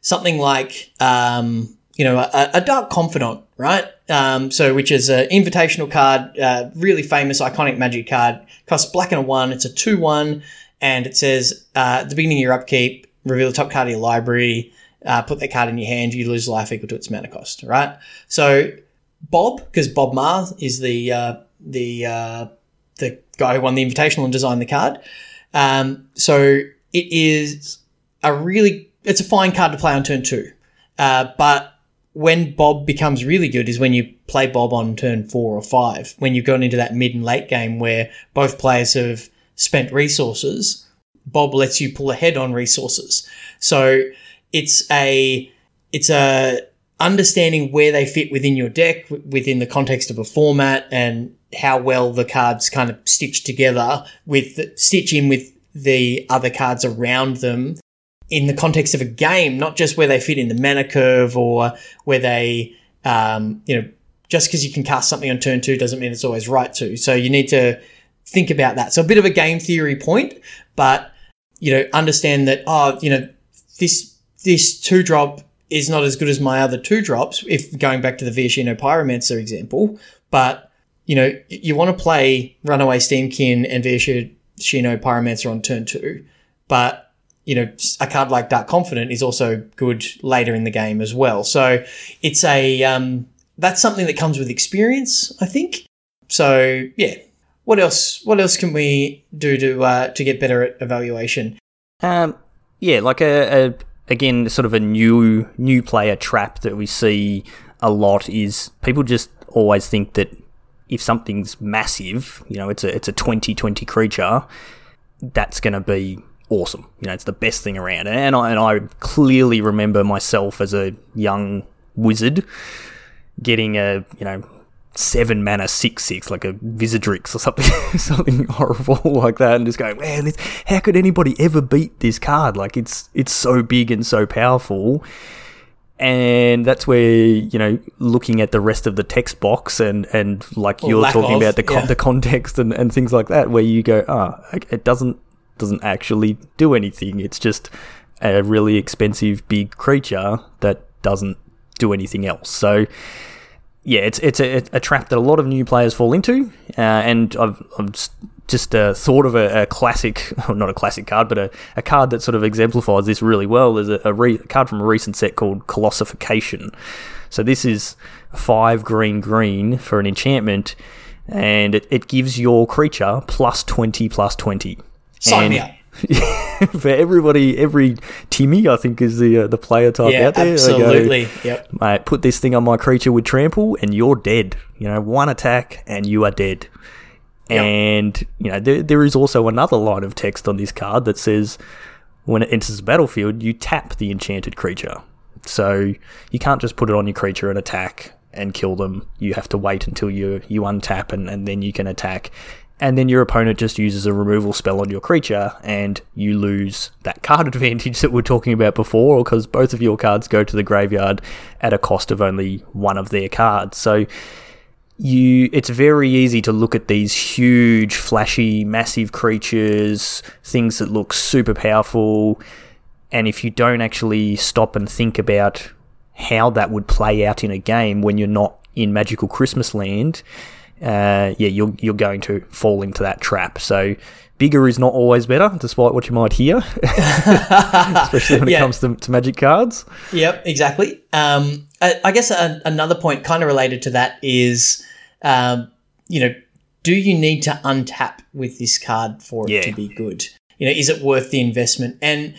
something like um, you know a, a dark confidant, right? Um, so which is an invitational card, uh, really famous, iconic magic card. Costs black and a one. It's a two one, and it says uh, at the beginning of your upkeep, reveal the top card of your library. Uh, put that card in your hand. You lose life equal to its mana cost. Right. So Bob, because Bob Maher is the uh, the uh, the guy who won the invitational and designed the card. Um, so it is a really it's a fine card to play on turn two, uh, but when Bob becomes really good is when you play Bob on turn four or five. When you've gone into that mid and late game where both players have spent resources, Bob lets you pull ahead on resources. So it's a it's a understanding where they fit within your deck within the context of a format and how well the cards kind of stitch together with stitch in with the other cards around them in the context of a game, not just where they fit in the mana curve or where they, um, you know, just because you can cast something on turn two doesn't mean it's always right to. So you need to think about that. So a bit of a game theory point, but you know, understand that oh, you know, this this two drop is not as good as my other two drops. If going back to the Viashino Pyromancer example, but you know, you want to play Runaway Steamkin and Viashino Pyromancer on turn two, but you know, a card like Dark Confidant is also good later in the game as well. So it's a um, that's something that comes with experience, I think. So yeah, what else? What else can we do to uh, to get better at evaluation? Um, yeah, like a, a again, sort of a new new player trap that we see a lot is people just always think that if something's massive, you know, it's a it's a 2020 creature, that's going to be awesome. You know, it's the best thing around. And I and I clearly remember myself as a young wizard getting a you know seven mana six six like a Vizzerdrix or something something horrible like that and just going man this, how could anybody ever beat this card? Like it's it's so big and so powerful. And that's where you know looking at the rest of the text box and and like you're talking of, about the con- yeah. the context and, and things like that where you go ah it doesn't doesn't actually do anything. It's just a really expensive big creature that doesn't do anything else. So yeah, it's it's a, a trap that a lot of new players fall into, uh, and I've, I've just uh, thought of a, a classic, well, not a classic card, but a, a card that sort of exemplifies this really well. There's a, a, re- a card from a recent set called Colossification. So this is five green green for an enchantment, and it, it gives your creature plus twenty plus twenty. Sign And- me up. for everybody, every Timmy, I think is the uh, the player type Yeah, out there. They go, absolutely. Yep. mate, put this thing on my creature with trample, and you're dead. You know, one attack, and you are dead. Yep. And you know, there, there is also another line of text on this card that says, when it enters the battlefield, you tap the enchanted creature. So you can't just put it on your creature and attack and kill them. You have to wait until you you untap and, and then you can attack. And then your opponent just uses a removal spell on your creature, and you lose that card advantage that we are talking about before, because both of your cards go to the graveyard at a cost of only one of their cards. So you it's very easy to look at these huge, flashy, massive creatures, things that look super powerful, and if you don't actually stop and think about how that would play out in a game when you're not in magical Christmas land, uh, yeah, you're you're going to fall into that trap. So bigger is not always better, despite what you might hear, especially when Yeah. it comes to, to magic cards. Yep, exactly. Um, I, I guess a, another point, kind of related to that, is, um, you know, do you need to untap with this card for it Yeah. to be good? You know, is it worth the investment? And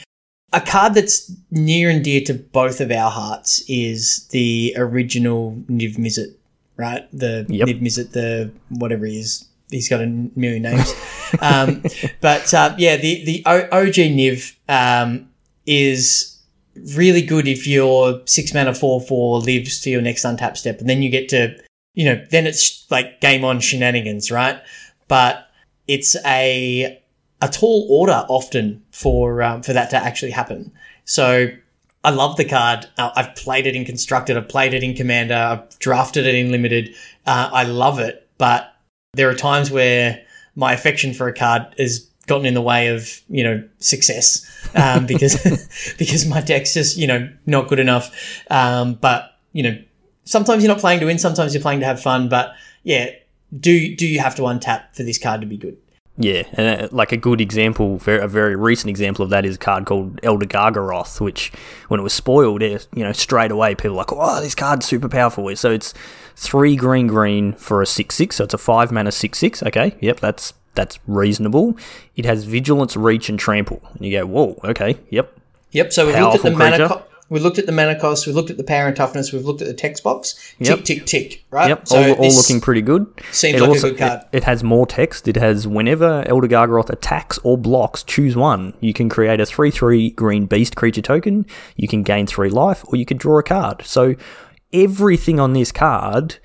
a card that's near and dear to both of our hearts is the original Niv Mizzet, right? The Yep. Niv Mizzet, the whatever he is. He's got a million names. um, but uh, yeah, the, the OG Niv um, is really good if your six mana four four lives to your next untap step, and then you get to you know then it's like game on shenanigans, right? But it's a a tall order often for um, for that to actually happen. So I love the card. Uh, I've played it in constructed. I've played it in commander. I've drafted it in limited. Uh, I love it, but there are times where my affection for a card has gotten in the way of you know success um, because because my deck's just you know not good enough. Um, but you know sometimes you're not playing to win, sometimes you're playing to have fun. But yeah, do do you have to untap for this card to be good? Yeah, and uh, like a good example, a very recent example of that is a card called Elder Gargaroth, which when it was spoiled, it, you know, straight away people were like, oh, this card's super powerful. So it's three green green for a six six, so it's a five mana six six. Okay, yep, that's that's reasonable. It has vigilance, reach, and trample, and you go, whoa, okay, yep, Yep. So we've looked at the Powerful mana. creature. Co- we looked at the mana cost. We looked at the power and toughness. We've looked at the text box. Tick Yep. tick tick. Right. Yep, So all, all looking pretty good. seems like a good card. It, it has more text. It has whenever Elder Gargaroth attacks or blocks, choose one. You can create a 3 3 green beast creature token, you can gain 3 life, or you can draw a card. So everything on this card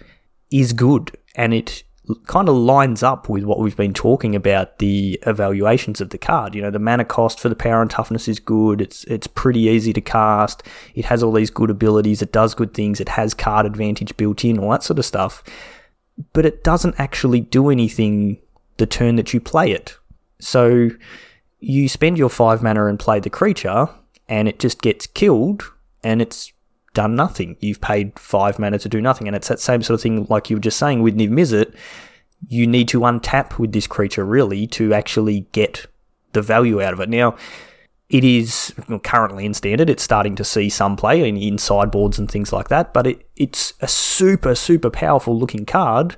is good, and it kind of lines up with what we've been talking about the evaluations of the card. You know, the mana cost for the power and toughness is good. It's it's pretty easy to cast. It has all these good abilities. It does good things. It has card advantage built in, all that sort of stuff. But it doesn't actually do anything the turn that you play it. So you spend your five mana and play the creature, and it just gets killed, and it's done nothing. You've paid five mana to do nothing, and it's that same sort of thing, like you were just saying with Niv Mizzet. You need to untap with this creature really to actually get the value out of it. Now, it is currently in standard. It's starting to see some play in, in sideboards and things like that, but it, it's a super super powerful looking card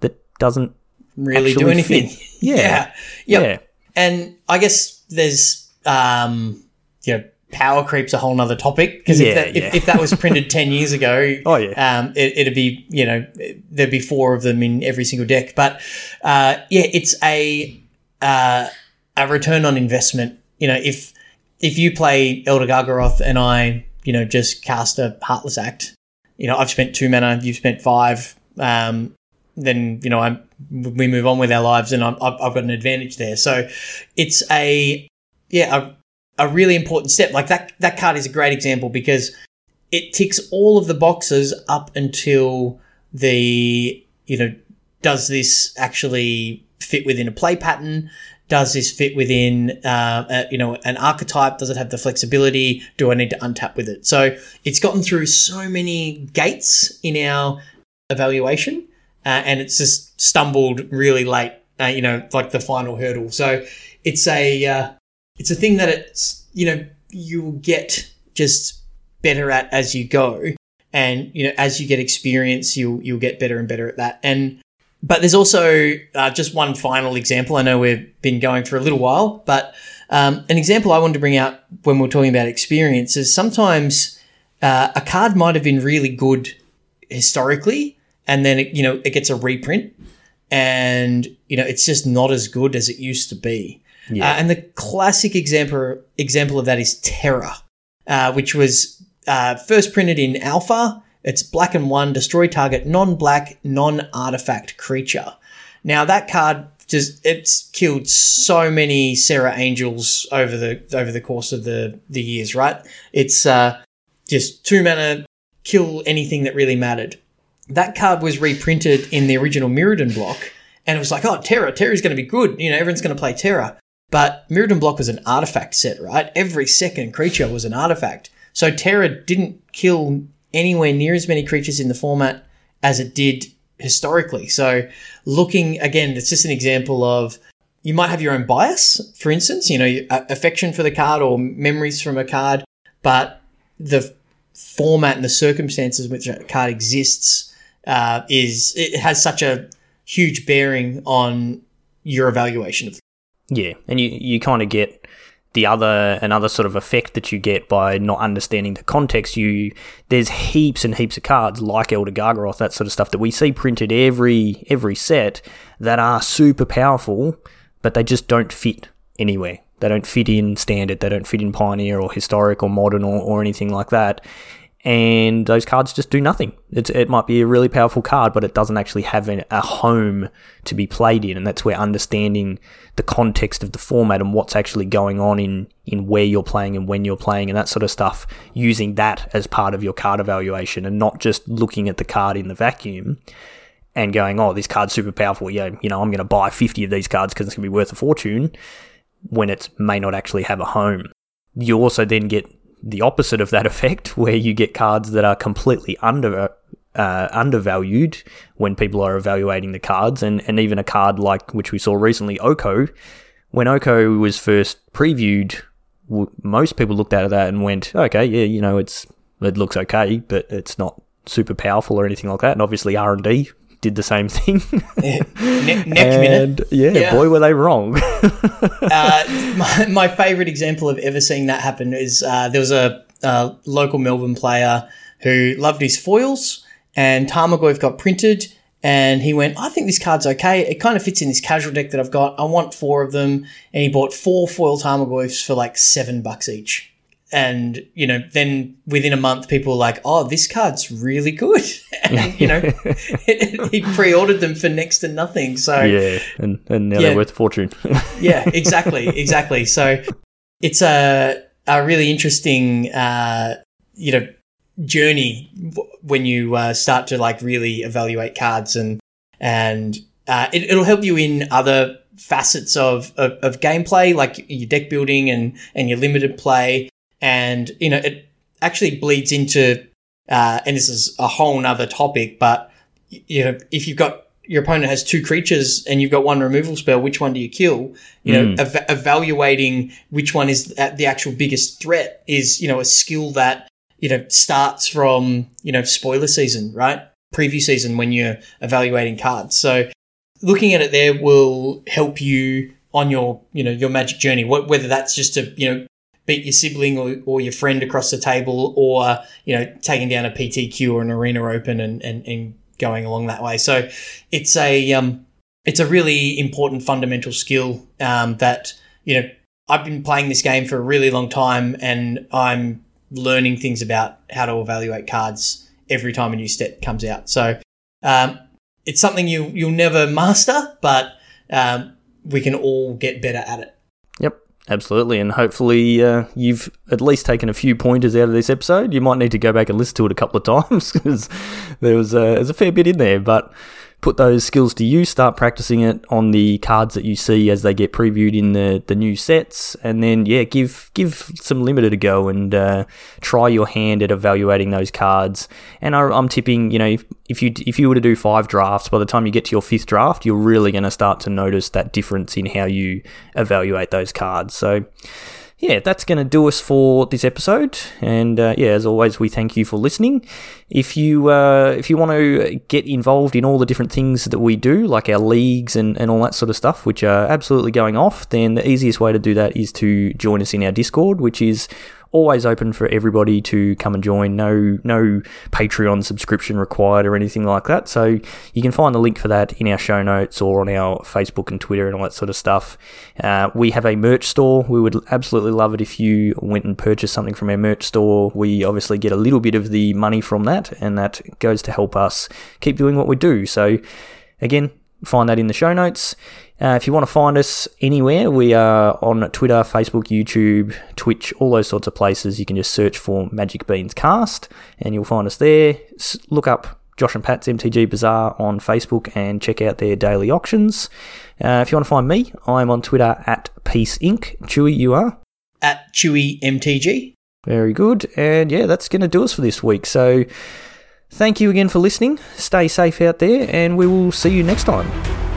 that doesn't really do anything. fit. Yeah. Yep. yeah And I guess there's, um, you know, power creep's a whole nother topic because Yeah, if, that, yeah. if, if that was printed 10 years ago, Oh, yeah. um, it, it'd be, you know, there'd be four of them in every single deck. But, uh, yeah, it's a, uh, a return on investment. You know, if, if you play Elder Gargaroth and I, you know, just cast a Heartless Act, you know, I've spent two mana, you've spent five, um, then you know I we move on with our lives, and I'm, I've, I've got an advantage there. So it's a yeah a, really important step. Like that that card is a great example because it ticks all of the boxes up until the you know does this actually fit within a play pattern? Does this fit within, uh, a, you know, an archetype? Does it have the flexibility? Do I need to untap with it? So it's gotten through so many gates in our evaluation, uh, and it's just stumbled really late. Uh, you know, like the final hurdle. So it's a uh, it's a thing that it's you know you'll get just better at as you go, and you know as you get experience, you'll you'll get better and better at that. And but there's also uh, just one final example. I know we've been going for a little while, but um, an example I wanted to bring out when we're talking about experience is sometimes uh, a card might have been really good historically, and then it, you know it gets a reprint, and you know it's just not as good as it used to be. Yeah. Uh, and the classic example example of that is Terror, uh, which was uh, first printed in Alpha. It's black and one, destroy target non-black, non-artifact creature. Now that card just it's killed so many Serra Angels over the over the course of the the years, right? It's uh, just two mana, kill anything that really mattered. that card was reprinted in the original Mirrodin block, and it was like, oh, Terror, Terror's going to be good. You know, everyone's going to play Terror. But Mirrodin block was an artifact set, right? Every second creature was an artifact. So Terror didn't kill anywhere near as many creatures in the format as it did historically. So looking again, it's just an example of you might have your own bias, for instance, you know, affection for the card or memories from a card, but the format and the circumstances in which a card exists uh, is it has such a huge bearing on your evaluation of. Yeah, and you you kind of get the other another sort of effect that you get by not understanding the context. You there's heaps and heaps of cards like Elder Gargaroth, that sort of stuff that we see printed every every set that are super powerful, but they just don't fit anywhere. They don't fit in standard. They don't fit in Pioneer or Historic or Modern or, or anything like that and those cards just do nothing. It's, it might be a really powerful card, but it doesn't actually have a, a home to be played in, and that's where understanding the context of the format and what's actually going on in in where you're playing and when you're playing and that sort of stuff, using that as part of your card evaluation, and not just looking at the card in the vacuum and going, "Oh, this card's super powerful. Yeah, you know, I'm going to buy 50 of these cards because it's going to be worth a fortune," when it may not actually have a home. You also then get the opposite of that effect, where you get cards that are completely under uh, undervalued when people are evaluating the cards, and, and even a card like which we saw recently, Oko. When Oko was first previewed, w- most people looked at that and went, "Okay, yeah, you know, it's it looks okay, but it's not super powerful or anything like that." And obviously, R and D did the same thing. ne- minute. Yeah, yeah, boy, were they wrong. uh, my, my favorite example of ever seeing that happen is uh, there was a, a, local Melbourne player who loved his foils, and Tarmogoyf got printed. And he went, I think this card's okay. It kind of fits in this casual deck that I've got. I want four of them. And he bought four foil Tarmogoyfs for like seven bucks each and you know then within a month people were like oh this card's really good. And you know he pre-ordered them for next to nothing. So yeah and, and now yeah. they're worth a fortune. Yeah exactly exactly. So it's a, a really interesting uh, you know journey when you uh, start to like really evaluate cards and and uh, it, it'll help you in other facets of, of, of gameplay like your deck building and and your limited play and you know it actually bleeds into uh, and this is a whole nother topic but you know if you've got your opponent has two creatures and you've got one removal spell which one do you kill? You know mm. ev- evaluating which one is the actual biggest threat is you know a skill that you know starts from you know spoiler season right? Preview season when you're evaluating cards. So looking at it there will help you on your you know your magic journey whether that's just to you know beat your sibling or, or your friend across the table or, you know, taking down a PTQ or an arena open and, and, and going along that way. So it's a, um, it's a really important fundamental skill, um, that, you know, I've been playing this game for a really long time and I'm learning things about how to evaluate cards every time a new step comes out. So, um, it's something you, you'll never master, but, um, we can all get better at it. Absolutely, and hopefully uh, you've at least taken a few pointers out of this episode. You might need to go back and listen to it a couple of times because there was a, there's a fair bit in there. But put those skills to use, start practicing it on the cards that you see as they get previewed in the, the new sets, and then yeah, give give some limited a go and uh, try your hand at evaluating those cards. And I, am tipping, you know, if, if you if you were to do five drafts, by the time you get to your fifth draft, you're really going to start to notice that difference in how you evaluate those cards. So yeah, that's going to do us for this episode. And uh, yeah, as always, we thank you for listening. If you uh, if you want to get involved in all the different things that we do, like our leagues and, and all that sort of stuff, which are absolutely going off, then the easiest way to do that is to join us in our Discord, which is always open for everybody to come and join. No, no Patreon subscription required or anything like that. So you can find the link for that in our show notes or on our Facebook and Twitter and all that sort of stuff. Uh, we have a merch store. We would absolutely love it if you went and purchased something from our merch store. We obviously get a little bit of the money from that, and that goes to help us keep doing what we do. So again, find that in the show notes. Uh, if you want to find us anywhere, we are on Twitter, Facebook, YouTube, Twitch, all those sorts of places. You can just search for Magic Beans Cast and you'll find us there. S- look up Josh and Pat's MTG Bazaar on Facebook and check out their daily auctions. Uh, if you want to find me, I'm on Twitter at Piece Inc. Chewy, you are? At Chewy MTG. Very good. And yeah, that's going to do us for this week. So thank you again for listening. Stay safe out there, and we will see you next time.